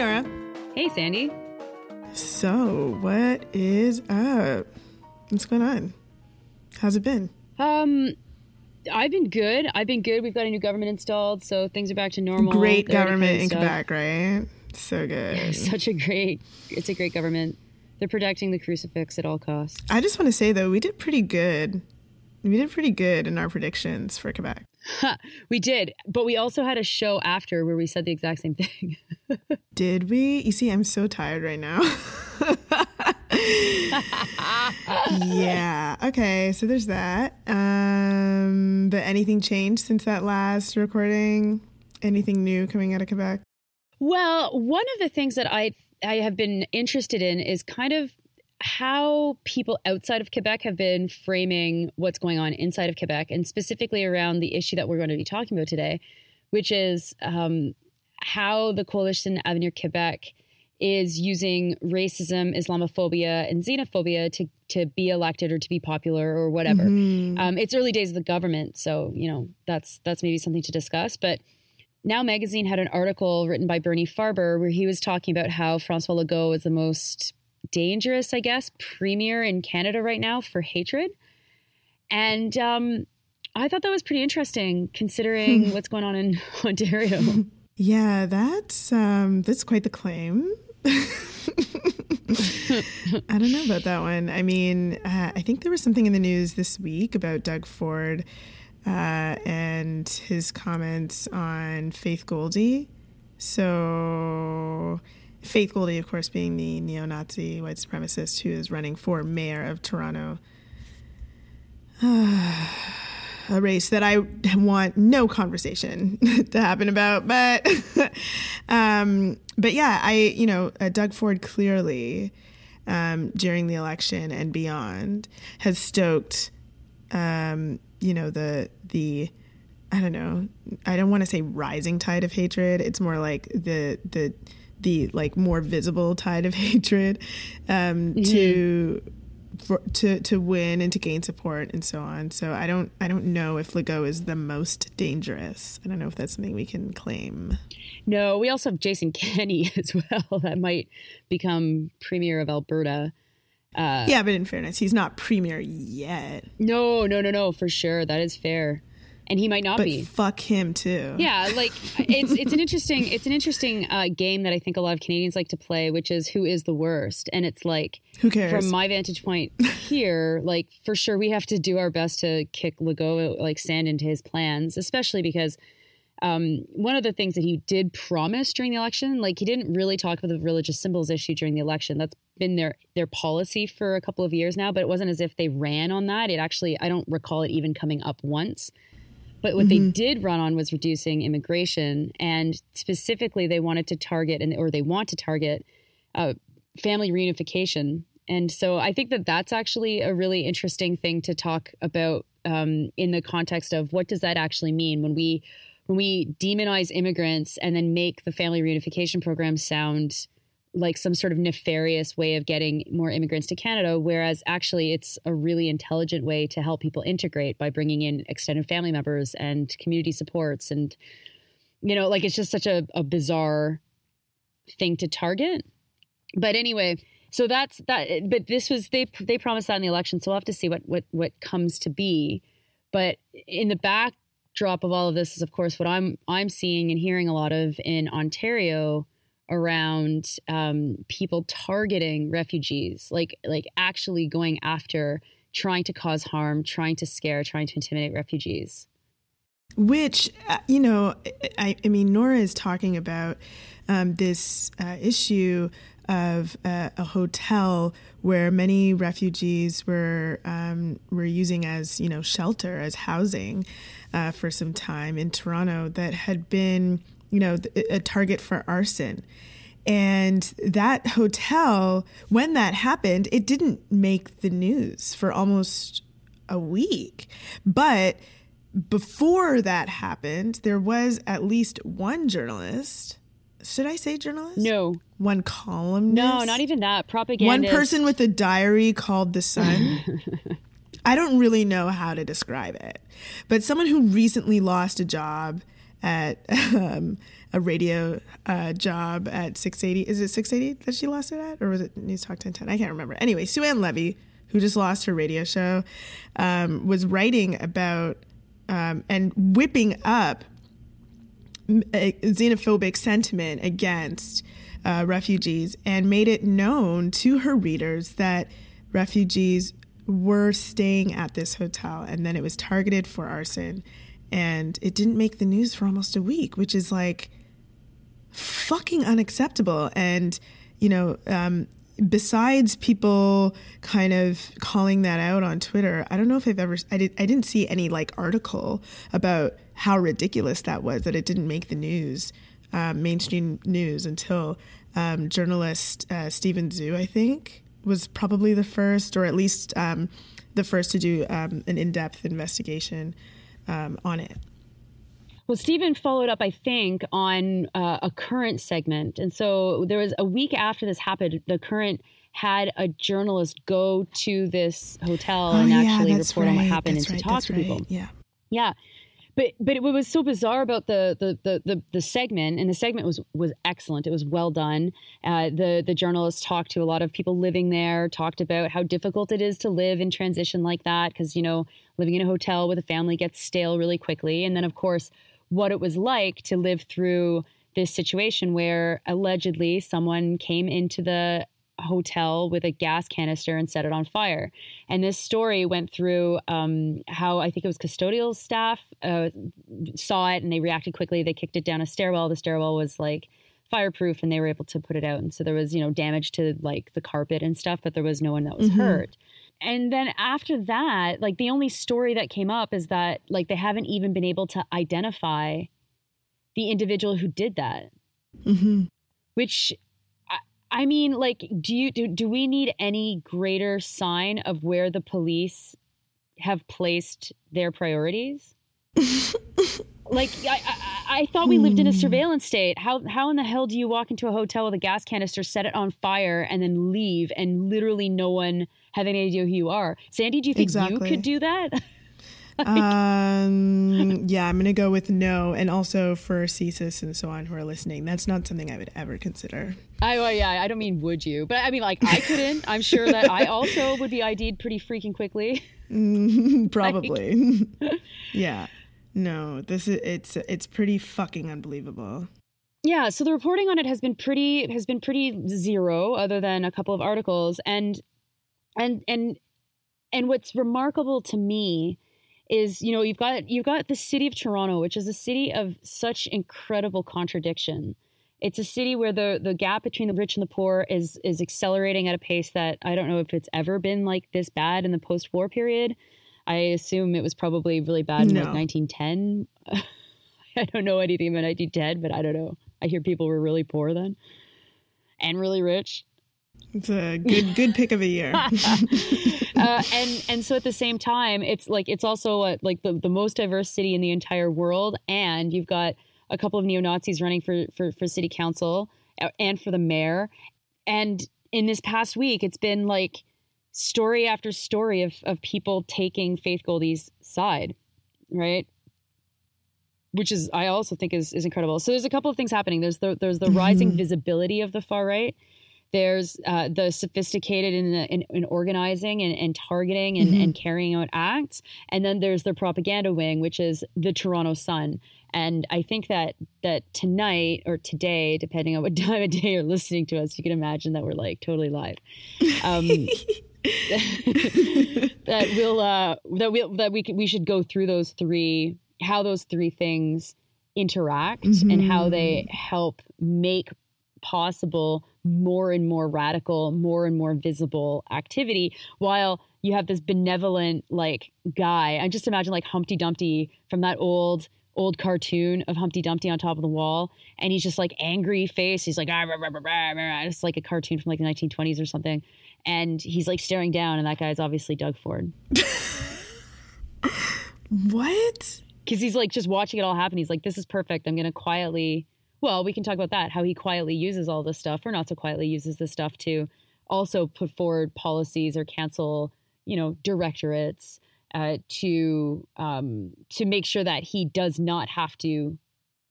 Nora. Hey, Sandy. So, what is up? What's going on? How's it been? Um, I've been good. I've been good. We've got a new government installed, so things are back to normal. Great They're government in up. Quebec, right? So good. Such a great. It's a great government. They're protecting the crucifix at all costs. I just want to say, though, we did pretty good. We did pretty good in our predictions for Quebec. We did, but we also had a show after where we said the exact same thing. Did we? You see, I'm so tired right now. yeah. Okay. So there's that. Um, but anything changed since that last recording? Anything new coming out of Quebec? Well, one of the things that I I have been interested in is kind of how people outside of Quebec have been framing what's going on inside of Quebec, and specifically around the issue that we're going to be talking about today, which is um, how the Coalition Avenir Quebec is using racism, Islamophobia, and xenophobia to to be elected or to be popular or whatever. Um, it's early days of the government, so you know that's that's maybe something to discuss, but. Now Magazine had an article written by Bernie Farber where he was talking about how Francois Legault is the most dangerous, I guess, premier in Canada right now for hatred. And um, I thought that was pretty interesting considering what's going on in Ontario. Yeah, that's um, that's quite the claim. I don't know about that one. I mean, uh, I think there was something in the news this week about Doug Ford uh, and his comments on Faith Goldy. So, Faith Goldy, of course, being the neo-Nazi white supremacist who is running for mayor of Toronto. a race that I want no conversation to happen about. But, um, but yeah, I you know uh, Doug Ford clearly um, during the election and beyond has stoked, um, you know the the I don't know I don't want to say rising tide of hatred. It's more like the the the like more visible tide of hatred um, to for, to to win and to gain support and so on. So I don't I don't know if Legault is the most dangerous. I don't know if that's something we can claim. no, we also have Jason Kenney as well that might become premier of Alberta. Uh, yeah, but in fairness, he's not premier yet. No, no, no, no, for sure. That is fair. And he might not But be. fuck him too. Yeah, like it's it's an interesting it's an interesting uh, game that I think a lot of Canadians like to play, which is who is the worst, and it's like Who cares? from my vantage point here, like for sure we have to do our best to kick Legault like sand into his plans, especially because um, one of the things that he did promise during the election, like he didn't really talk about the religious symbols issue during the election. That's been their their policy for a couple of years now, but it wasn't as if they ran on that. It actually I don't recall it even coming up once. But what they did run on was reducing immigration, and specifically, they wanted to target and or they want to target uh, family reunification. And so, I think that that's actually a really interesting thing to talk about um, in the context of what does that actually mean when we when we demonize immigrants and then make the family reunification program sound like some sort of nefarious way of getting more immigrants to Canada, whereas actually it's a really intelligent way to help people integrate by bringing in extended family members and community supports. And, you know, like it's just such a, a bizarre thing to target. But anyway, so that's that. But this was, they, they promised that in the election. So we'll have to see what, what, what comes to be. But in the backdrop of all of this is, of course, what I'm, I'm seeing and hearing a lot of in Ontario around um, people targeting refugees, like like actually going after, trying to cause harm, trying to scare, trying to intimidate refugees. Which, uh, you know, I, I mean, Nora is talking about um, this uh, issue of uh, a hotel where many refugees were um, were using as you know shelter as housing uh, for some time in Toronto that had been you know a target for arson. And that hotel, when that happened, it didn't make the news for almost a week. But before that happened, there was at least one journalist. Should I say journalist? No, One columnist? no, not even that. Propaganda. One person with a diary called The Sun. I don't really know how to describe it, but someone who recently lost a job at um, a radio uh, job at 680. Is it 680 that she lost it at, or was it News Talk 1010? I can't remember. Anyway, Sue Ann Levy, who just lost her radio show, um, was writing about um, and whipping up xenophobic sentiment against uh, refugees and made it known to her readers that refugees were staying at this hotel and then it was targeted for arson and it didn't make the news for almost a week which is like fucking unacceptable. And you know um, besides people kind of calling that out on Twitter, I don't know if I've ever I did I didn't see any like article about how ridiculous that was that it didn't make the news, um, mainstream news until um, journalist uh, Steven Zhou, I think, was probably the first, or at least um, the first to do um, an in-depth investigation um, on it. Well, Stephen followed up, I think, on uh, a current segment. And so there was a week after this happened, the current had a journalist go to this hotel Oh, and actually that's report on what right, happened and that's to talk that's to people. Yeah. Yeah. But but what was so bizarre about the the, the the the segment, and the segment was was excellent. It was well done. Uh, the the journalist talked to a lot of people living there, talked about how difficult it is to live in transition like that because you know living in a hotel with a family gets stale really quickly, and then of course what it was like to live through this situation where allegedly someone came into the hotel with a gas canister and set it on fire. And this story went through um, how I think it was custodial staff uh, saw it and they reacted quickly. They kicked it down a stairwell. The stairwell was like fireproof and they were able to put it out. And so there was, you know, damage to like the carpet and stuff, but there was no one that was Mhm. hurt. And then after that, like the only story that came up is that like they haven't even been able to identify the individual who did that hmm which I, mean like do you do, do we need any greater sign of where the police have placed their priorities like I, I, I thought we lived in a Hmm. surveillance state how how in the hell do you walk into a hotel with a gas canister set it on fire and then leave and literally no one have any idea who you are sandy do you think Exactly. you could do that um, yeah, I'm gonna go with no, and also for CSIS and so on who are listening, that's not something I would ever consider. I well, yeah, I don't mean would you, but I mean like I couldn't. I'm sure that I also would be ID'd pretty freaking quickly. Probably. yeah. No, this is it's it's pretty fucking unbelievable. Yeah, so the reporting on it has been pretty has been pretty zero, other than a couple of articles, and and and and what's remarkable to me is you know you've got you've got the city of Toronto, which is a city of such incredible contradiction. It's a city where the the gap between the rich and the poor is is accelerating at a pace that I don't know if it's ever been like this bad in the post war period. I assume it was probably really bad in like 1910. I don't know anything about 1910, but I don't know. I hear people were really poor then and really rich. It's a good good pick of a year. uh, and and so at the same time, it's like it's also uh like the, the most diverse city in the entire world, and you've got a couple of neo Nazis running for, for for city council uh, and for the mayor. And in this past week, it's been like story after story of of people taking Faith Goldy's side, right? Which is I also think is is incredible. So there's a couple of things happening. There's the there's the rising visibility of the far right. There's uh, the sophisticated in, in, in organizing and, and targeting and, and carrying out acts. And then there's the propaganda wing, which is the Toronto Sun. And I think that that tonight or today, depending on what time of day you're listening to us, you can imagine that we're like totally live. Um, that we'll uh, that we that we we should go through those three how those three things interact and how they help make possible more and more radical, more and more visible activity while you have this benevolent like guy. I just imagine like Humpty Dumpty from that old old cartoon of Humpty Dumpty on top of the wall and he's just like angry face. He's like ah, rah, rah, rah, rah, it's like a cartoon from like the 1920s or something. And he's like staring down and that guy's obviously Doug Ford. what? because he's like just watching it all happen. He's like, "This is perfect. I'm going to quietly." Well, we can talk about that. How he quietly uses all this stuff, or not so quietly uses this stuff to also put forward policies or cancel, you know, directorates uh, to um, to make sure that he does not have to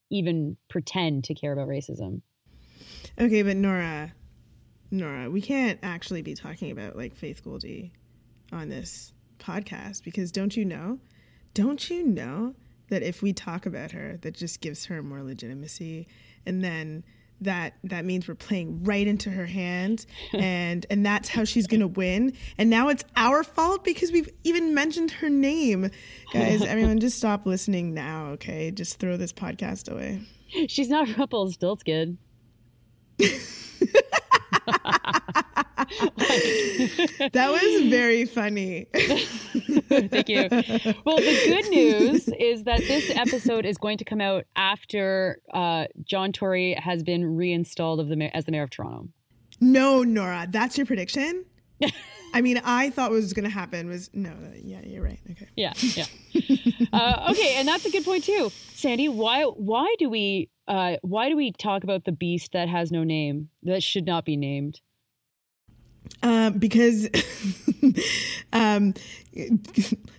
even pretend to care about racism. Okay, but Nora, Nora, we can't actually be talking about like Faith Goldy on this podcast because don't you know? Don't you know that if we talk about her, that just gives her more legitimacy, and then that that means we're playing right into her hand and and that's how she's going to win. And now it's our fault because we've even mentioned her name. Guys everyone just stop listening now okay? Just throw this podcast away. She's not Rumpelstiltskin. that was very funny Thank you. Well, the good news is that this episode is going to come out after uh, John Tory has been reinstalled of the ma- as the mayor of Toronto. no nora that's your prediction i mean i thought what was going to happen was no yeah you're right okay Yeah, yeah. uh, okay, and that's a good point too, Sandy. Why why do we uh, why do we talk about the beast that has no name that should not be named? Um, because um,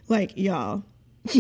like y'all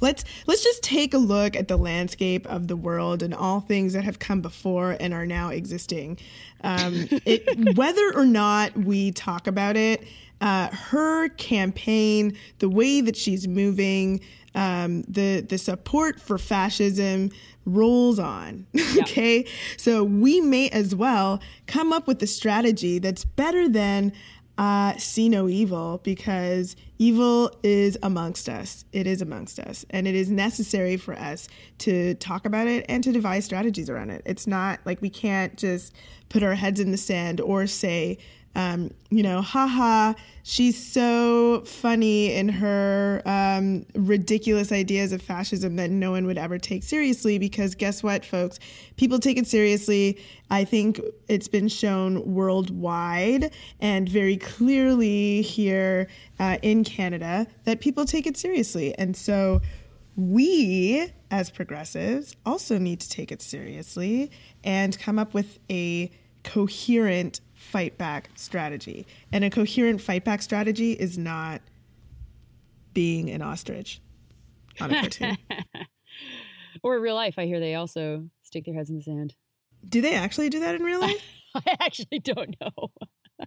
let's let's just take a look at the landscape of the world and all things that have come before and are now existing. Um, it, whether or not we talk about it uh, her campaign the way that she's moving um, the the support for fascism rolls on. okay, so we may as well come up with a strategy that's better than uh, see no evil because evil is amongst us. It is amongst us, and it is necessary for us to talk about it and to devise strategies around it. It's not like we can't just put our heads in the sand or say um, you know, haha, she's so funny in her um, ridiculous ideas of fascism that no one would ever take seriously. Because guess what, folks? People take it seriously. I think it's been shown worldwide and very clearly here uh, in Canada that people take it seriously. And so we, as progressives, also need to take it seriously and come up with a coherent fight back strategy. And a coherent fight back strategy is not being an ostrich on a cartoon. Or in real life, I hear they also stick their heads in the sand. do they actually do that in real life? I actually don't know.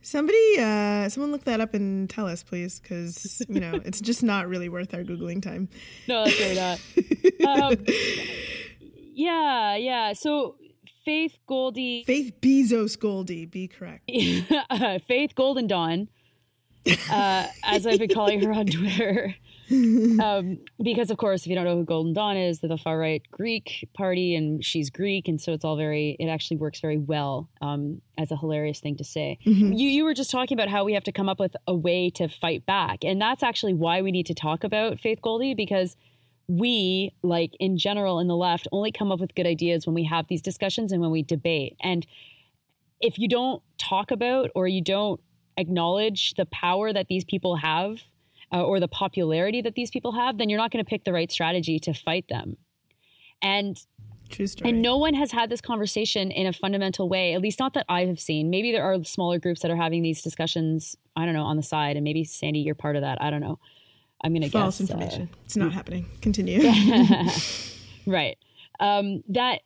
Somebody, uh, someone look that up and tell us, please, because you know it's just not really worth our googling time. No, that's really not. um, yeah, yeah. So Faith Goldy, Faith Bezos Goldy, be correct. Faith Golden Dawn, uh, as I've been calling her on Twitter. um, because of course, if you don't know who Golden Dawn is, they're the far right Greek party, and she's Greek, and so it's all very. It actually works very well um, as a hilarious thing to say. You you were just talking about how we have to come up with a way to fight back, and that's actually why we need to talk about Faith Goldy because we, like in general in the left, only come up with good ideas when we have these discussions and when we debate. And if you don't talk about or you don't acknowledge the power that these people have uh, or the popularity that these people have, then you're not going to pick the right strategy to fight them. And and no one has had this conversation in a fundamental way, at least not that I have seen. Maybe there are smaller groups that are having these discussions, I don't know, on the side. And maybe, Sandy, you're part of that. I don't know. I'm going to False guess. uh, information. it's not happening. Continue. right. Um, that,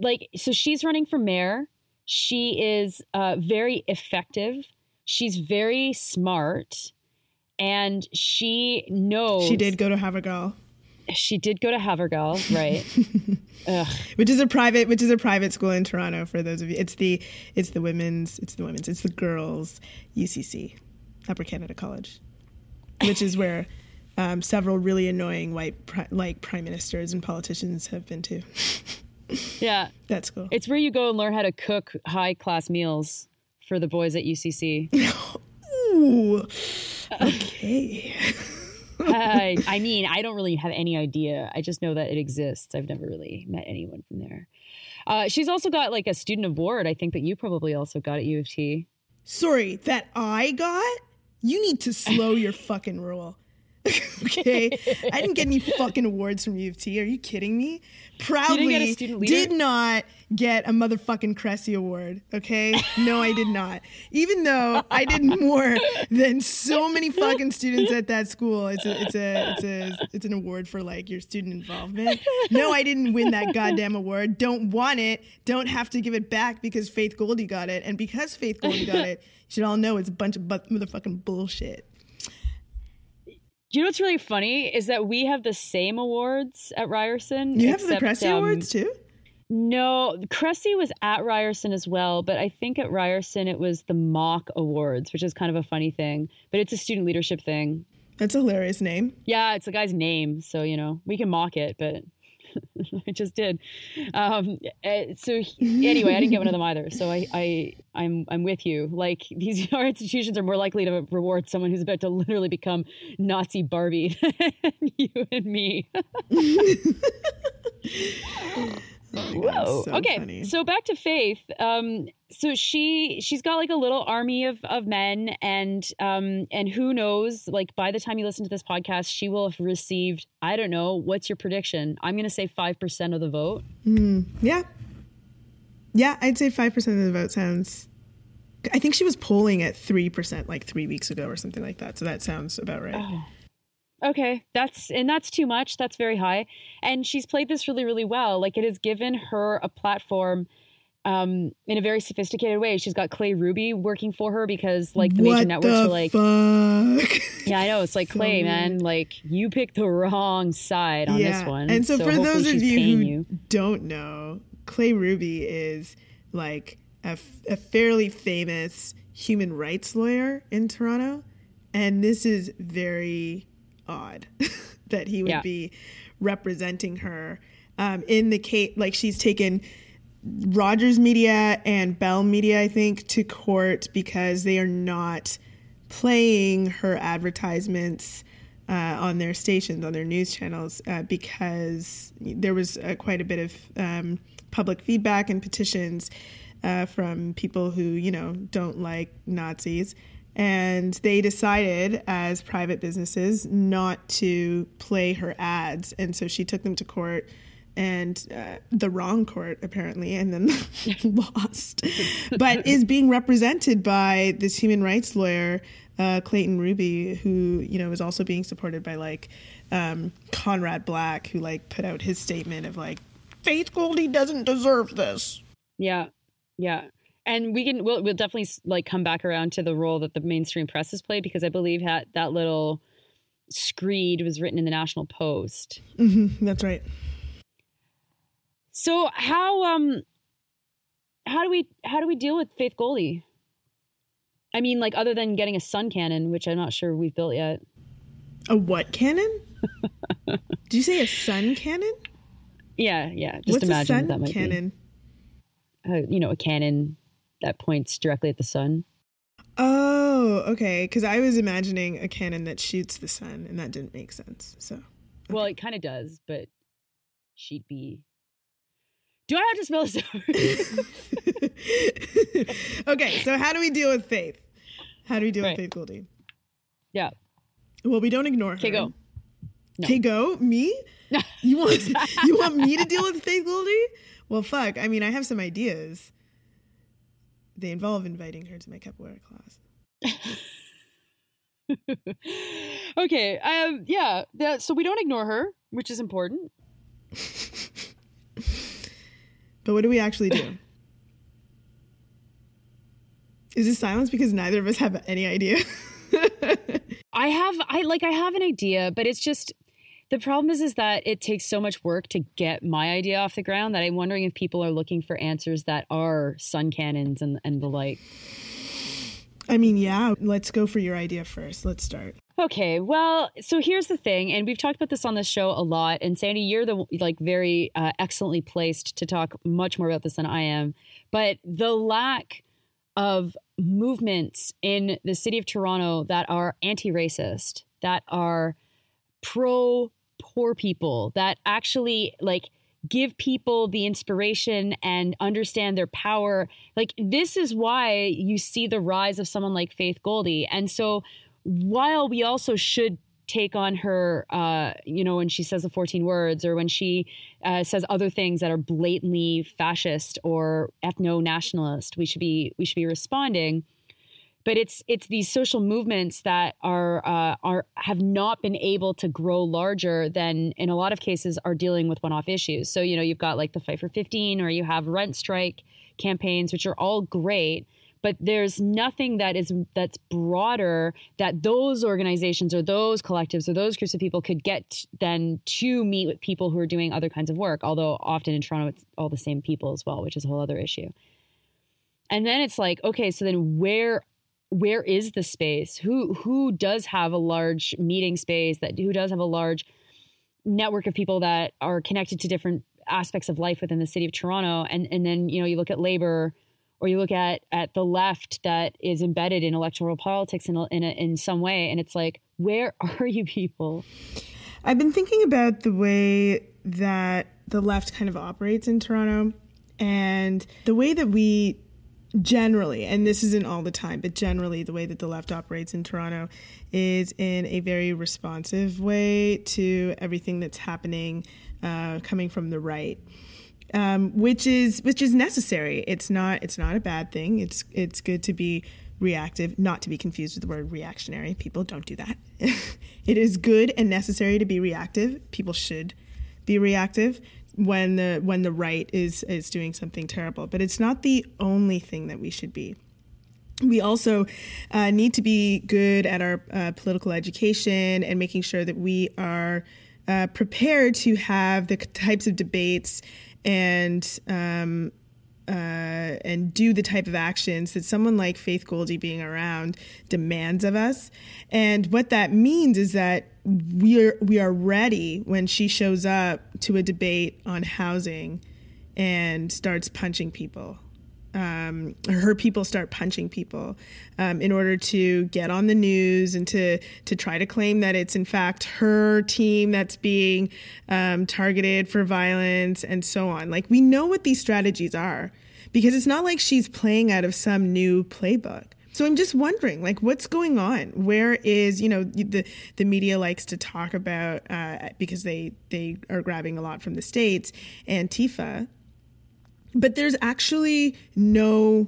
like, so she's running for mayor. She is uh, very effective. She's very smart. And she knows. she did go to Havergal, She did go to Havergal, right? Which is a private, which is a private school in Toronto. For those of you, it's the it's the women's, it's the women's, it's the girls UCC, Upper Canada College, which is where um, several really annoying white pri- like prime ministers and politicians have been to. Yeah. that's cool. It's where you go and learn how to cook high class meals for the boys at UCC. Ooh, okay. I, I mean, I don't really have any idea. I just know that it exists. I've never really met anyone from there. Uh, she's also got like a student award. I think that you probably also got at U of T. Sorry, that I got? You need to slow your fucking roll. okay, I didn't get any fucking awards from U of T. Are you kidding me? Proudly get a student did not get a motherfucking Cressy award. Okay, no, I did not. Even though I did more than so many fucking students at that school. It's a, it's a, it's a, it's an award for like your student involvement. No, I didn't win that goddamn award. Don't want it. Don't have to give it back because Faith Goldy got it, and because Faith Goldy got it, you should all know it's a bunch of bu- motherfucking bullshit. You know what's really funny is that we have the same awards at Ryerson. You have the Cressy um, awards too. No, Cressy was at Ryerson as well, but I think at Ryerson it was the mock awards, which is kind of a funny thing. But it's a student leadership thing. That's a hilarious name. Yeah, it's the guy's name, so you know we can mock it, but I just did. Um, eh, so he- anyway, I didn't get one of them either. So I, I, I'm, I'm with you. Like these our institutions are more likely to reward someone who's about to literally become Nazi Barbie than you and me. Oh Whoa. so okay. funny. So back to Faith. Um, so she she's got like a little army of, of men and um and who knows, like by the time you listen to this podcast, she will have received, I don't know, what's your prediction? I'm gonna say five percent of the vote. Yeah. Yeah, I'd say 5% of the vote sounds. I think she was polling at 3% like three weeks ago or something like that. So that sounds about right. Oh. Okay, that's and that's too much. That's very high. And she's played this really, really well. Like it has given her a platform um, in a very sophisticated way. She's got Clay Ruby working for her because like the major networks the are like, fuck? yeah, I know. It's like So Clay, weird. man. Like you picked the wrong side on this one. And so, for those of you who you. don't know, Clay Ruby is like a, f- a fairly famous human rights lawyer in Toronto. And this is very odd that he would Yeah. be representing her um, in the case. Like, she's taken Rogers Media and Bell Media, I think, to court because they are not playing her advertisements uh, on their stations, on their news channels, uh, because there was uh, quite a bit of um, public feedback and petitions uh, from people who, you know, don't like Nazis. And they decided, as private businesses, not to play her ads. And so she took them to court and uh, the wrong court apparently and then lost. But is being represented by this human rights lawyer uh, clayton ruby who you know is also being supported by like um, conrad black who like put out his statement of like faith goldy doesn't deserve this. Yeah, yeah. And we can we'll, we'll definitely like come back around to the role that the mainstream press has played because I believe that that little screed was written in the National Post. hmm that's right So how um how do we how do we deal with Faith Goldy? I mean, like other than getting a sun cannon, which I'm not sure we've built yet. a what cannon do you say a sun cannon Yeah, yeah. Just what's a imagine sun what that might cannon be. Uh, you know, a cannon that points directly at the sun. Oh, okay. Because I was imagining a cannon that shoots the sun, and that didn't make sense. So, Well, it kind of does, but she'd be. Do I have to spell this out? okay. So, how do we deal with Faith? How do we deal Right. with Faith Goldy? yeah. Well, we don't ignore her. Okay, go. No. Okay, go. Me? You want you want me to deal with Faith Goldy? Well, fuck. I mean, I have some ideas. They involve inviting her to my capoeira class. okay. Um. Yeah. That, so we don't ignore her, which is important. But what do we actually do? Is this silence because neither of us have any idea? I have. I like. I have an idea, but it's just. The problem is, is that it takes so much work to get my idea off the ground that I'm wondering if people are looking for answers that are sun cannons and, and the like. I mean, yeah, let's go for your idea first. Let's start. Okay, well, so here's the thing, and we've talked about this on this show a lot. And Sandy, you're the like very uh, excellently placed to talk much more about this than I am. But the lack of movements in the city of Toronto that are anti-racist, that are pro poor people, that actually like give people the inspiration and understand their power. Like this is why you see the rise of someone like Faith Goldy. And so while we also should take on her, uh, you know, when she says the 14 words or when she uh, says other things that are blatantly fascist or ethno nationalist. We should be we should be responding. But it's it's these social movements that are uh, are have not been able to grow larger than in a lot of cases are dealing with one off issues. So you know you've got like the fight for 15 or you have rent strike campaigns, which are all great but there's nothing that is that's broader that those organizations or those collectives or those groups of people could get then to meet with people who are doing other kinds of work although often in toronto it's all the same people as well which is a whole other issue. And then it's like okay so then where where is the space? Who who does have a large meeting space that who does have a large network of people that are connected to different aspects of life within the city of toronto? And and then you know you look at labor or you look at at the left that is embedded in electoral politics in in, a, in some way and it's like where are you people? I've been thinking about the way that the left kind of operates in toronto and the way that we generally and this isn't all the time but generally the way that the left operates in toronto is in a very responsive way to everything that's happening uh, coming from the right um, which is which is necessary. It's not it's not a bad thing. It's it's good to be reactive, not to be confused with the word reactionary. People don't do that. it is good and necessary to be reactive. People should be reactive when the when the right is is doing something terrible. But it's not the only thing that we should be. We also uh, need to be good at our uh, political education and making sure that we are uh, prepared to have the types of debates and um, uh, and do the type of actions that someone like Faith Goldy being around demands of us. And what that means is that we are we are ready when she shows up to a debate on housing and starts punching people um, her people start punching people um, in order to get on the news and to to try to claim that it's in fact her team that's being um, targeted for violence and so on. Like we know what these strategies are because it's not like she's playing out of some new playbook. So I'm just wondering, like, what's going on? Where is, you know, the the media likes to talk about uh, because they they are grabbing a lot from the states, Antifa, but there's actually no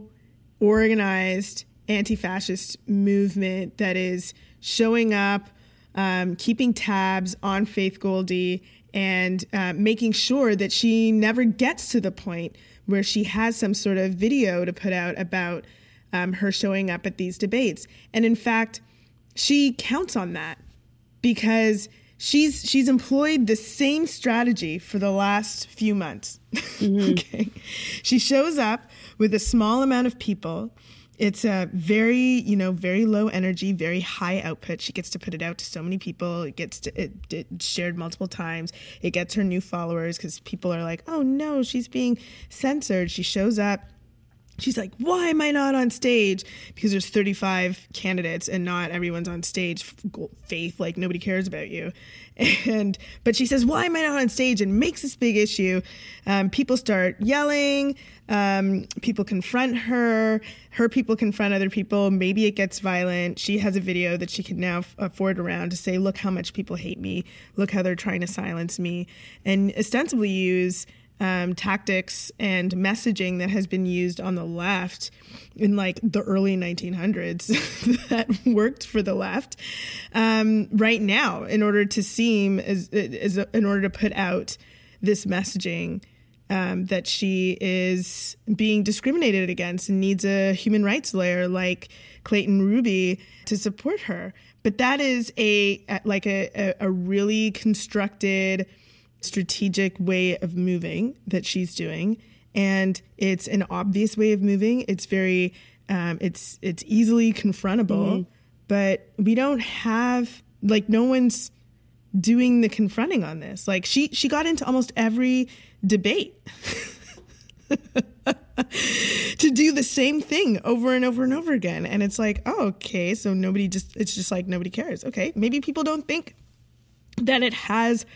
organized anti fascist movement that is showing up, um, keeping tabs on Faith Goldy, and uh, making sure that she never gets to the point where she has some sort of video to put out about um, her showing up at these debates. And in fact, she counts on that because she's she's employed the same strategy for the last few months. Mm-hmm. okay. She shows up with a small amount of people. It's a very, you know, very low energy, very high output. She gets to put it out to so many people. It gets to, it, it shared multiple times. It gets her new followers because people are like, oh no, she's being censored. She shows up she's like, why am I not on stage? Because there's 35 candidates and not everyone's on stage. Faith, like nobody cares about you. And, but she says, why am I not on stage? And makes this big issue. Um, people start yelling. Um, people confront her. Her people confront other people. Maybe it gets violent. She has a video that she can now afford around to say, look how much people hate me. Look how they're trying to silence me. And ostensibly use um, tactics and messaging that has been used on the left in like the early 1900s that worked for the left um, right now in order to seem as, as a, in order to put out this messaging um, that she is being discriminated against and needs a human rights lawyer like Clayton Ruby to support her. But that is a like a, a really constructed strategic way of moving that she's doing. And it's an obvious way of moving. It's very um, it's it's easily confrontable mm-hmm. but we don't have like no one's doing the confronting on this. Like she she got into almost every debate to do the same thing over and over and over again. And it's like oh, okay so nobody just it's just like nobody cares. Okay maybe people don't think that it has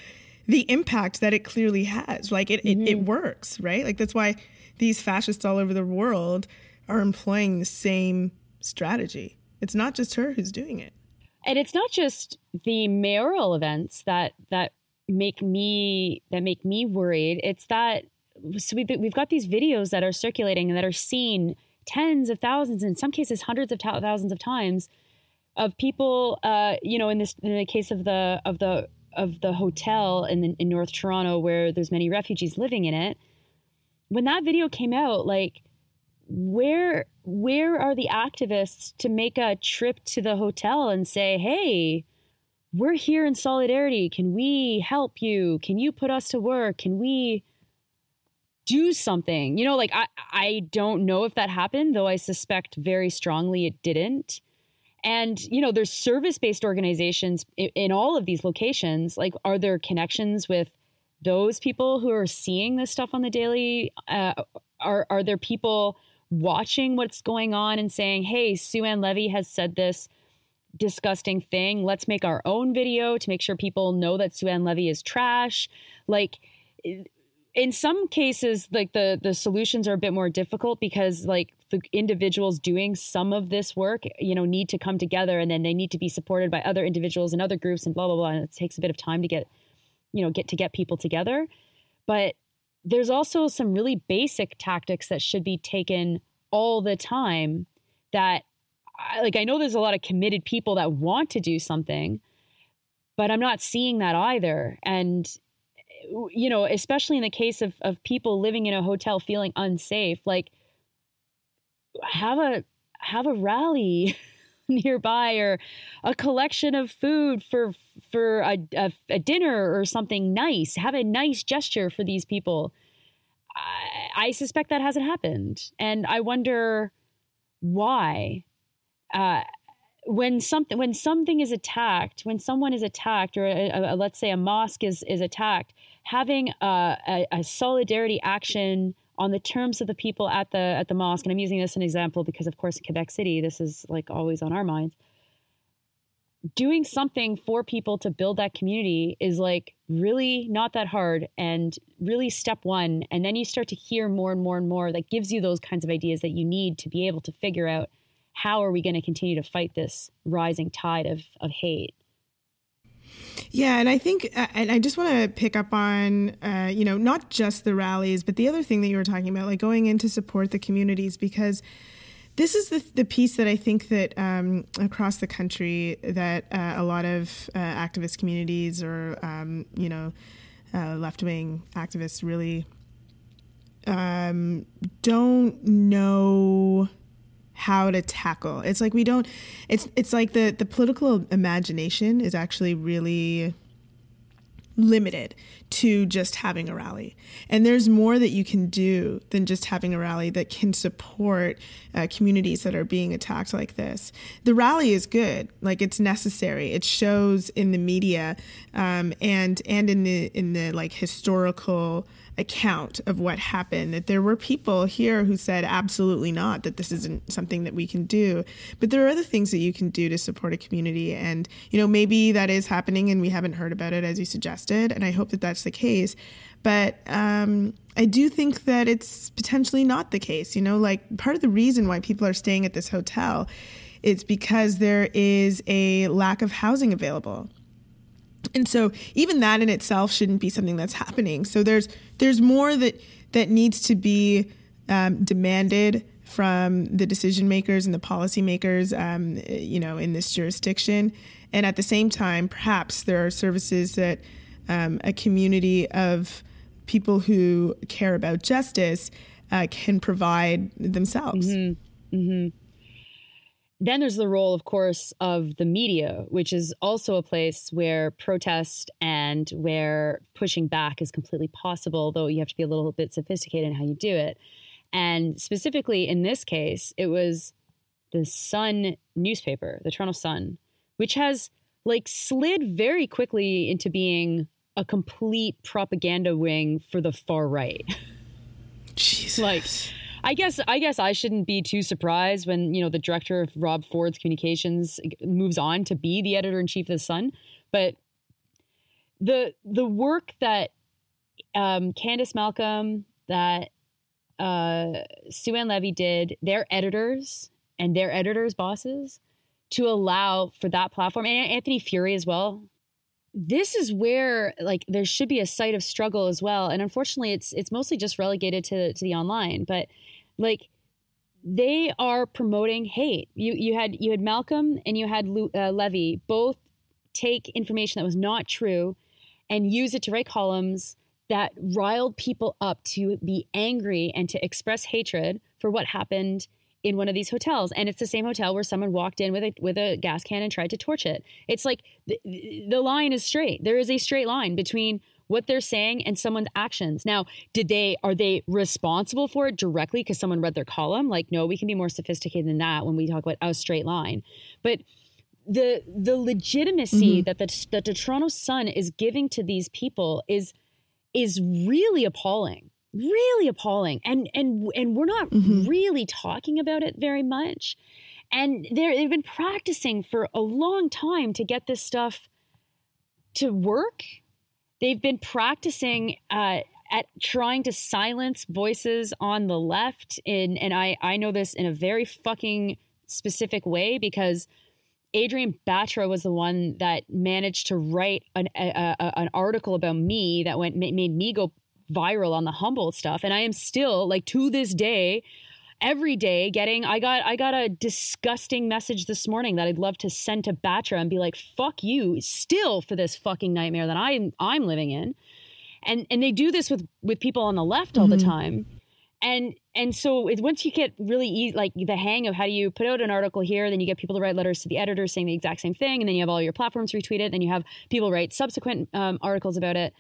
the impact that it clearly has. Like it, mm-hmm. it, it mm-hmm. works, right? Like that's why these fascists all over the world are employing the same strategy. It's not just her who's doing it. and it's not just the mayoral events that that make me that make me worried. It's that so we, we've got these videos that are circulating and that are seen tens of thousands, in some cases hundreds of thousands of times, of people. Uh, you know, in this in the case of the of the of the hotel in the, in North Toronto where there's many refugees living in it. When that video came out, like where where are the activists to make a trip to the hotel and say, "Hey, we're here in solidarity. Can we help you? Can you put us to work? Can we do something?" You know, like I I don't know if that happened, though I suspect very strongly it didn't. And you know, there's service-based organizations in, in all of these locations. Like, are there connections with those people who are seeing this stuff on the daily? Uh, are are there people watching what's going on and saying, hey, Sue Ann Levy has said this disgusting thing. Let's make our own video to make sure people know that Sue Ann Levy is trash. Like, in some cases like the the solutions are a bit more difficult because like the individuals doing some of this work you know need to come together and then they need to be supported by other individuals and other groups and blah blah blah and it takes a bit of time to get you know get to get people together. But there's also some really basic tactics that should be taken all the time that like I know there's a lot of committed people that want to do something but I'm not seeing that either. And you know especially in the case of of people living in a hotel feeling unsafe like have a have a rally nearby or a collection of food for for a, a, a, dinner or something nice. Have a nice gesture for these people. I, I suspect that hasn't happened. And i wonder why. Uh, when something when something is attacked when someone is attacked or a, a, let's say a mosque is is attacked having a, a, solidarity action on the terms of the people at the at the mosque and i'm using this as an example because of course in quebec city this is like always on our minds. Doing something for people to build that community is like really not that hard and really step one. And then you start to hear more and more and more that gives you those kinds of ideas that you need to be able to figure out how are we going to continue to fight this rising tide of, of hate? Yeah, and I think, and I just want to pick up on, uh, you know, not just the rallies, but the other thing that you were talking about, like going in to support the communities, because this is the, the piece that I think that um, across the country that uh, a lot of uh, activist communities or um, you know uh, left wing activists really um, don't know how to tackle. It's like we don't. It's it's like the the political imagination is actually really limited to just having a rally. And there's more that you can do than just having a rally that can support uh, communities that are being attacked like this. The rally is good, like it's necessary. It shows in the media um, and and in the in the like historical account of what happened that there were people here who said absolutely not that this isn't something that we can do. But there are other things that you can do to support a community. And you know maybe that is happening and we haven't heard about it as you suggested and i hope that that's the case. But um, I do think that it's potentially not the case. You know, like part of the reason why people are staying at this hotel is because there is a lack of housing available and so even that in itself shouldn't be something that's happening so there's there's more that that needs to be um, demanded from the decision makers and the policymakers um, you know in this jurisdiction and at the same time perhaps there are services that um, a community of people who care about justice uh, can provide themselves mm-hmm. Mm-hmm. Then there's the role, of course, of the media, which is also a place where protest and where pushing back is completely possible, though you have to be a little bit sophisticated in how you do it. And specifically in this case, it was the Sun newspaper, the Toronto Sun, which has like slid very quickly into being a complete propaganda wing for the far right. Jesus. like I guess I guess I shouldn't be too surprised when you know the director of Rob Ford's communications moves on to be the editor in chief of the Sun, but the the work that um, Candice Malcolm, that uh, Sue Ann Levy did, their editors and their editors' bosses to allow for that platform and Anthony Furey as well. This is where like there should be a site of struggle as well, and unfortunately, it's it's mostly just relegated to to the online. But like they are promoting hate. You you had you had Malcolm and you had uh, Levy both take information that was not true and use it to write columns that riled people up to be angry and to express hatred for what happened in one of these hotels and it's the same hotel where someone walked in with a with a gas can and tried to torch it. It's like the, the line is straight. There is a straight line between what they're saying and someone's actions. Now did they are they responsible for it directly because someone read their column? Like no we can be more sophisticated than that when we talk about a straight line. But the the legitimacy mm-hmm. that the that the Toronto Sun is giving to these people is is really appalling really appalling and and and we're not mm-hmm. really talking about it very much and they've been practicing for a long time to get this stuff to work they've been practicing uh, at trying to silence voices on the left in and i i know this in a very fucking specific way because Adrienne Batra was the one that managed to write an, a, a, an article about me that went made me go viral on the Humboldt stuff, and I am still like to this day, every day getting. I got I got a disgusting message this morning that I'd love to send to Batra and be like, "Fuck you," still for this fucking nightmare that I'm I'm living in, and and they do this with with people on the left all mm-hmm. the time and and so it, once you get really easy, like the hang of how do you put out an article here, then you get people to write letters to the editor saying the exact same thing, and then you have all your platforms retweet it, then you have people write subsequent um, articles about it.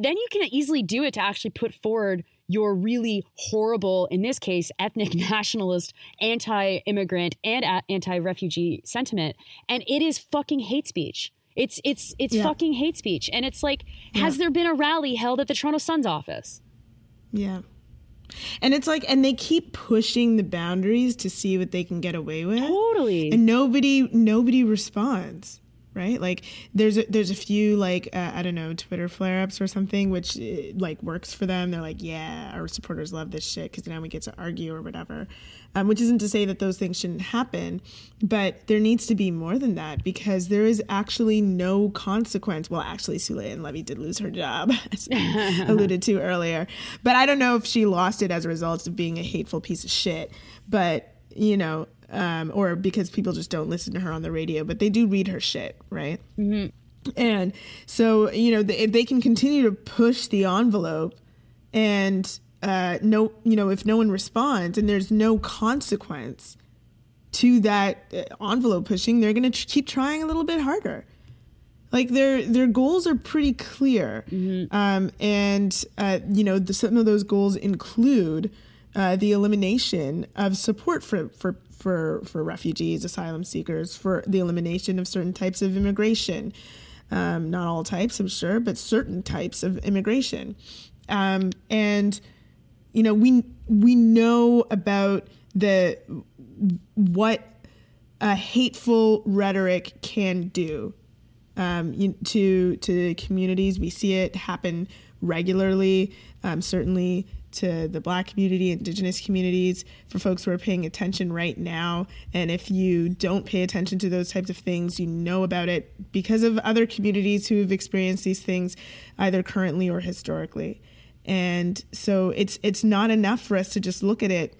Then you can easily do it to actually put forward your really horrible, in this case, ethnic nationalist, anti-immigrant, and anti-refugee sentiment, and it is fucking hate speech. It's it's it's yeah. fucking hate speech, and it's like, yeah. has there been a rally held at the Toronto Sun's office? Yeah. And it's like, and they keep pushing the boundaries to see what they can get away with. Totally. And nobody, nobody responds, right? Like, there's a, there's a few like uh, I don't know Twitter flare ups or something, which uh, like works for them. They're like, yeah, our supporters love this shit because now we get to argue or whatever um, which isn't to say that those things shouldn't happen, but there needs to be more than that because there is actually no consequence. Well, actually, Sue Ann Levy did lose her job, as alluded to earlier, but I don't know if she lost it as a result of being a hateful piece of shit. But you know, um, or because people just don't listen to her on the radio, but they do read her shit, right? Mm-hmm. And so, you know, they, they can continue to push the envelope and uh, no, you know, if no one responds and there's no consequence to that uh, envelope pushing, they're going to tr- keep trying a little bit harder. Like their their goals are pretty clear, mm-hmm. um, and uh, you know the, some of those goals include uh, the elimination of support for, for for for refugees, asylum seekers, for the elimination of certain types of immigration. Um, not all types, I'm sure, but certain types of immigration, um, and you know we we know about the what a hateful rhetoric can do um, to to communities. We see it happen regularly, um, certainly to the Black community, Indigenous communities, for folks who are paying attention right now. And if you don't pay attention to those types of things, you know about it because of other communities who have experienced these things, either currently or historically. And so it's it's not enough for us to just look at it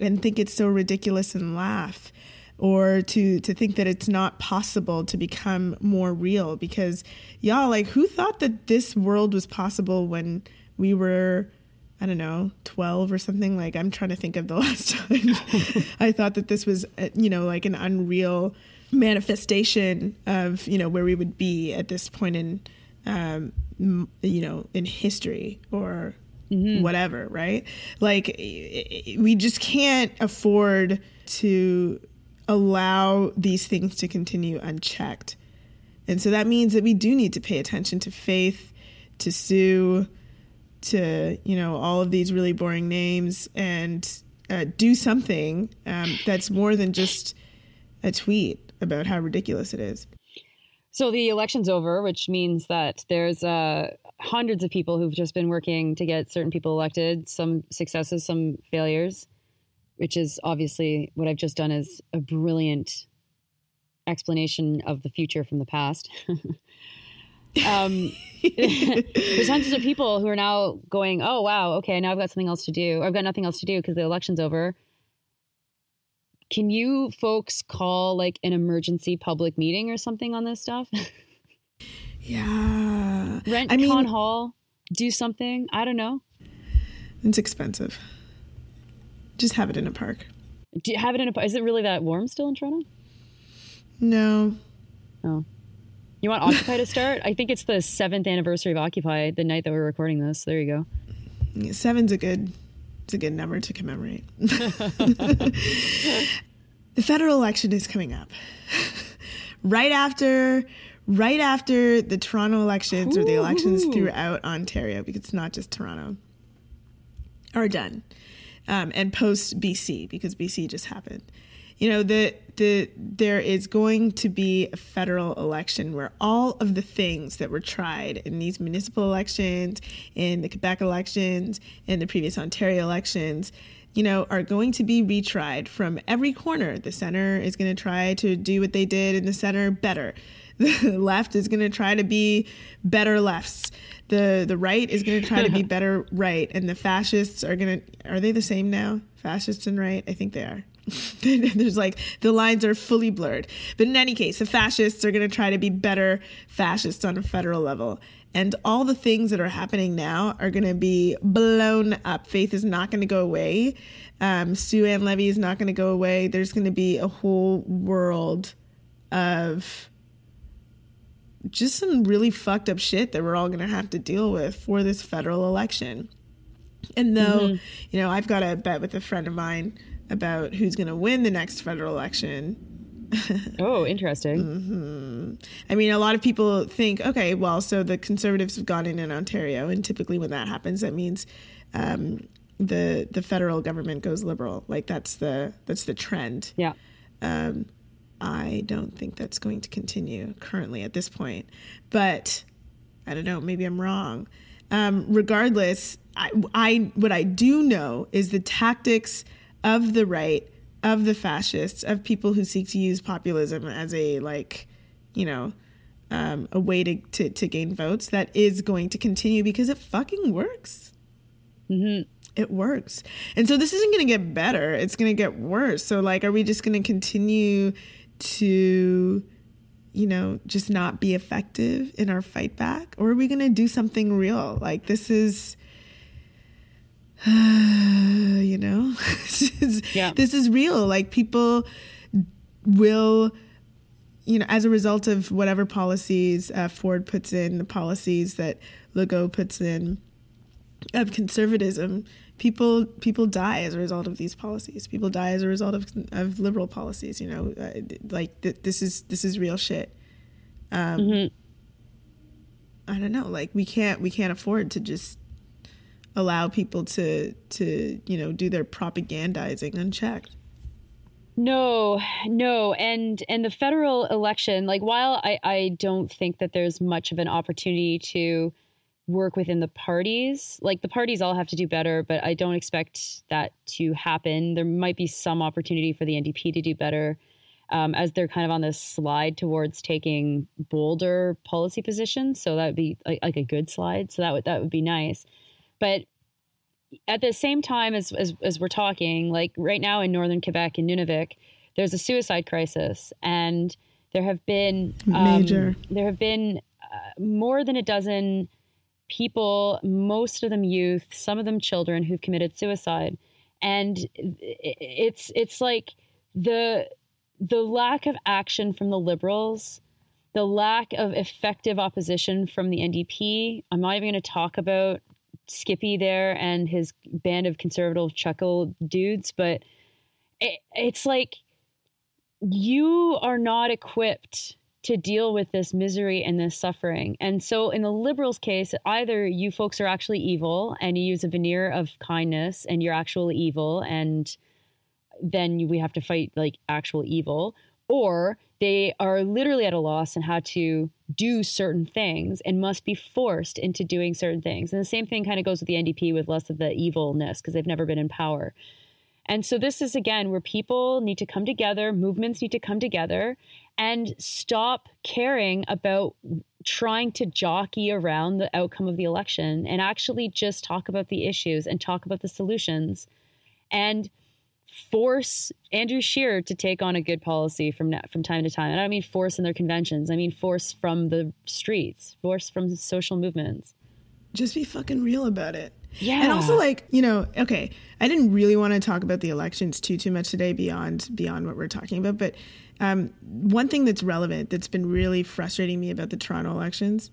and think it's so ridiculous and laugh or to to think that it's not possible to become more real because y'all like who thought that this world was possible when we were I don't know, 12 or something. Like, I'm trying to think of the last time I thought that this was, uh, you know, like an unreal manifestation of, you know, where we would be at this point in um, you know, in history or mm-hmm. whatever, right? Like, we just can't afford to allow these things to continue unchecked. And so that means that we do need to pay attention to faith, to Sue, to, you know, all of these really boring names and uh, do something um, that's more than just a tweet about how ridiculous it is. So the election's over, which means that there's uh, hundreds of people who've just been working to get certain people elected, some successes, some failures. which is obviously what I've just done is a brilliant explanation of the future from the past. um, there's hundreds of people who are now going, oh, wow, okay, now I've got something else to do. I've got nothing else to do because the election's over. Can you folks call like an emergency public meeting or something on this stuff? yeah. Rent I mean, town hall, do something. I don't know. It's expensive. Just have it in a park. Do you have it in a? Park? Is it really that warm still in Toronto? No. Oh. You want Occupy to start? I think it's the seventh anniversary of Occupy, the night that we're recording this. There you go. Seven's a good it's a good number to commemorate. the federal election is coming up. right after right after the Toronto elections or the elections throughout Ontario, because it's not just Toronto, are done. Um, and post BC, because BC just happened. You know, the the there is going to be a federal election where all of the things that were tried in these municipal elections, in the Quebec elections, in the previous Ontario elections, you know, are going to be retried from every corner. The center is going to try to do what they did in the center better. The left is going to try to be better lefts. The the right is going to try to be better right, and the fascists are going to are they the same now? Fascists and right? I think they are. There's like the lines are fully blurred. But in any case, the fascists are going to try to be better fascists on a federal level. And all the things that are happening now are going to be blown up. Faith is not going to go away. Um, Sue Ann Levy is not going to go away. There's going to be a whole world of just some really fucked up shit that we're all going to have to deal with for this federal election. And though, you know, I've got a bet with a friend of mine about who's going to win the next federal election. Oh, interesting. Mm-hmm. I mean, a lot of people think, okay, well, so the conservatives have gone in in Ontario, and typically when that happens, that means um, the the federal government goes liberal. Like that's the that's the trend. Yeah. Um, I don't think that's going to continue currently at this point, but I don't know. Maybe I'm wrong. Um, regardless, I, I what I do know is the tactics of the right, of the fascists, of people who seek to use populism as a like, you know, um, a way to, to to gain votes. That is going to continue because it fucking works. Mm-hmm. It works, and so this isn't going to get better. It's going to get worse. So like, are we just going to continue to you know, just not be effective in our fight back? Or are we going to do something real? Like, this is, you know, this, is, Yeah. this is real. Like, people will, you know, as a result of whatever policies uh, Ford puts in, the policies that Legault puts in of conservatism, people people die as a result of these policies. People die as a result of of liberal policies. You know, uh, like th- this is this is real shit. Um, Mhm. I don't know. Like we can't we can't afford to just allow people to to you know do their propagandizing unchecked. No, no, and and the federal election, like while I I don't think that there's much of an opportunity to work within the parties, like the parties all have to do better, but I don't expect that to happen. There might be some opportunity for the NDP to do better. Um, as they're kind of on this slide towards taking bolder policy positions, so that would be like, like a good slide. So that would that would be nice, but at the same time as, as as we're talking, like right now in northern Quebec in Nunavik, there's a suicide crisis, and there have been um, Major. there have been uh, more than a dozen people, most of them youth, some of them children, who've committed suicide, and it's it's like the the lack of action from the liberals the lack of effective opposition from the NDP. I'm not even going to talk about Skippy there and his band of conservative chuckle dudes, but it, it's like you are not equipped to deal with this misery and this suffering. And so, in the liberals' case, either you folks are actually evil and you use a veneer of kindness and you're actually evil, and then we have to fight like actual evil, or they are literally at a loss on how to do certain things and must be forced into doing certain things. And the same thing kind of goes with the NDP with less of the evilness because they've never been in power. And so this is again where people need to come together, movements need to come together and stop caring about trying to jockey around the outcome of the election and actually just talk about the issues and talk about the solutions and force Andrew Scheer to take on a good policy from from time to time. And I don't mean force in their conventions. I mean force from the streets, force from social movements. Just be fucking real about it. Yeah. And also like, you know, okay, I didn't really want to talk about the elections too too much today beyond beyond what we're talking about, but um, one thing that's relevant that's been really frustrating me about the Toronto elections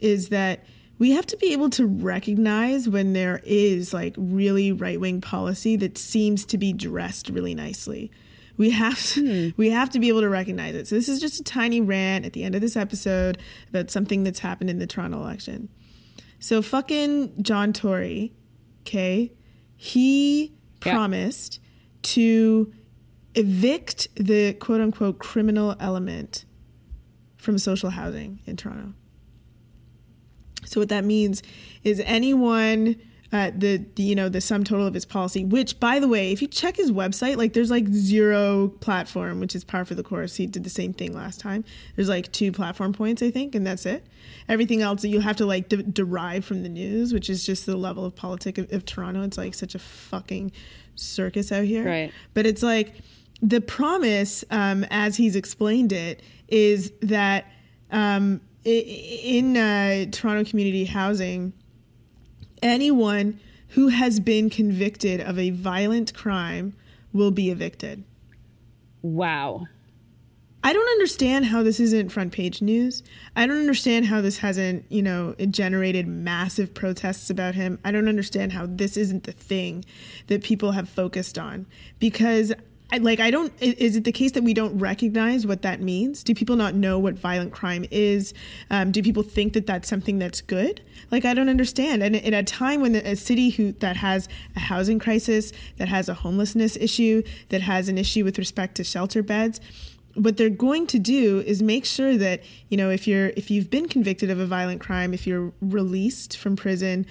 is that we have to be able to recognize when there is like really right wing policy that seems to be dressed really nicely. We have to, hmm. we have to be able to recognize it. So this is just a tiny rant at the end of this episode about something that's happened in the Toronto election. So fucking John Tory, okay, he promised to evict the quote unquote criminal element from social housing in Toronto. So what that means is anyone uh, the, the, you know the sum total of his policy which by the way if you check his website like there's like zero platform which is par for the course. He did the same thing last time. There's like two platform points i think and that's it. Everything else that you have to like de- derive from the news which is just the level of politics of, of toronto. It's like such a fucking circus out here. Right. But it's like the promise, um, as he's explained it, is that um, in uh, Toronto community housing, anyone who has been convicted of a violent crime will be evicted. Wow. I don't understand how this isn't front page news. I don't understand how this hasn't, you know, generated massive protests about him. I don't understand how this isn't the thing that people have focused on because like I don't is it the case that we don't recognize what that means? Do people not know what violent crime is? Um, do people think that that's something that's good? Like I don't understand. And in a time when a city who that has a housing crisis, that has a homelessness issue, that has an issue with respect to shelter beds, what they're going to do is make sure that you know if you're if you've been convicted of a violent crime, if you're released from prison,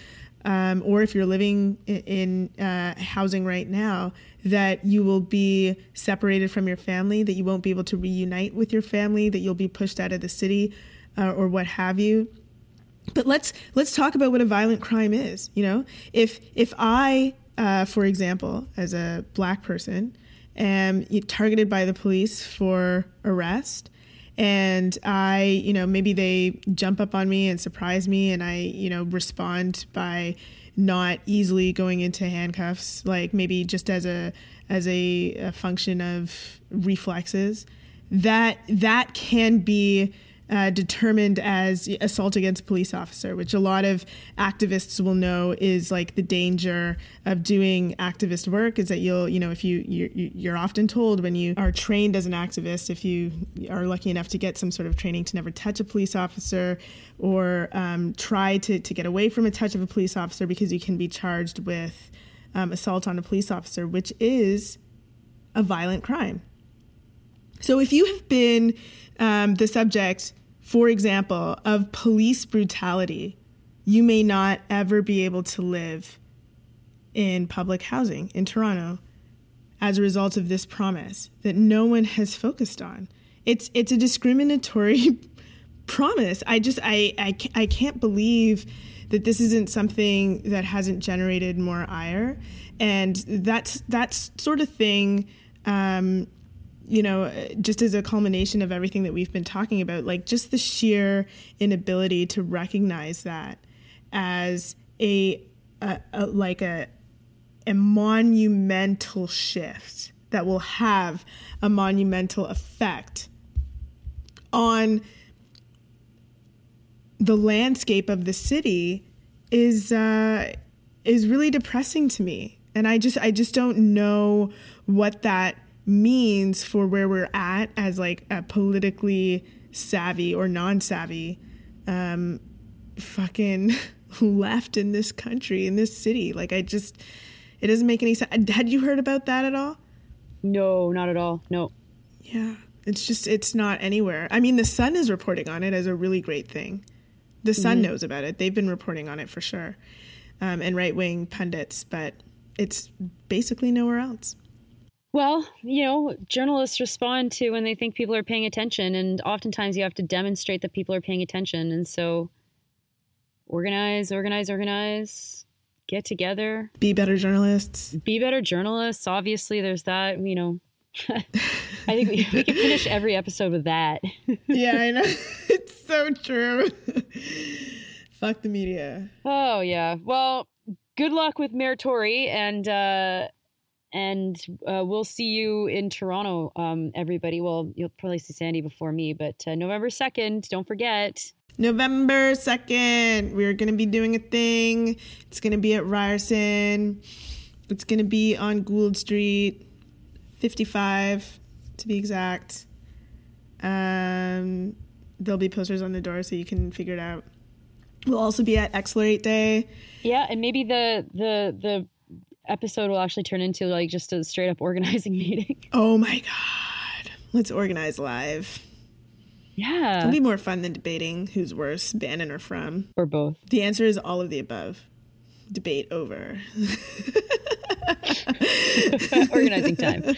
um, or if you're living in, in uh, housing right now, that you will be separated from your family, that you won't be able to reunite with your family, that you'll be pushed out of the city, uh, or what have you. But let's let's talk about what a violent crime is. You know, if if I, uh, for example, as a black person, am targeted by the police for arrest, and I, you know, maybe they jump up on me and surprise me, and I, you know, respond by not easily going into handcuffs, like maybe just as a as a, a function of reflexes. That that can be uh, determined as assault against police officer, which a lot of activists will know is like the danger of doing activist work. Is that you'll, you know, if you you're, you're often told when you are trained as an activist, if you are lucky enough to get some sort of training to never touch a police officer or um, try to to get away from a touch of a police officer because you can be charged with um, assault on a police officer, which is a violent crime. So if you have been um, the subject for example, of police brutality, you may not ever be able to live in public housing in Toronto as a result of this promise that no one has focused on. It's it's a discriminatory promise. I just I, I I can't believe that this isn't something that hasn't generated more ire, and that's that sort of thing. Um, you know, just as a culmination of everything that we've been talking about, like just the sheer inability to recognize that as a, a, a like a a monumental shift that will have a monumental effect on the landscape of the city is uh, is really depressing to me, and I just I just don't know what that means for where we're at as like a politically savvy or non-savvy um, fucking left in this country in this city. Like i just it doesn't make any sense had you heard about that at all? No not at all. No. Yeah. It's just it's not anywhere. I mean the sun is reporting on it as a really great thing. The sun mm-hmm. knows about it. They've been reporting on it for sure. Um, and right-wing pundits but it's basically nowhere else. Well, you know, journalists respond to when they think people are paying attention, and oftentimes you have to demonstrate that people are paying attention. And so, organize, organize, organize, get together, Be better journalists. be better journalists. Obviously, there's that, you know. I think we, we can finish every episode with that. yeah, I know. it's so true. Fuck the media. Oh yeah. Well, good luck with Mayor Tory, and uh, and uh, we'll see you in Toronto, um, everybody. Well, you'll probably see Sandy before me, but uh, November second, don't forget. November 2nd, we're going to be doing a thing. It's going to be at Ryerson. It's going to be on Gould Street, 55 to be exact. Um, there'll be posters on the door so you can figure it out. We'll also be at Explorate Day. Yeah, and maybe the the the episode will actually turn into like just a straight up organizing meeting. Oh my God. Let's organize live. Yeah, It'll be more fun than debating who's worse, Bannon or Frum. or both. The answer is all of the above. Debate over. organizing time.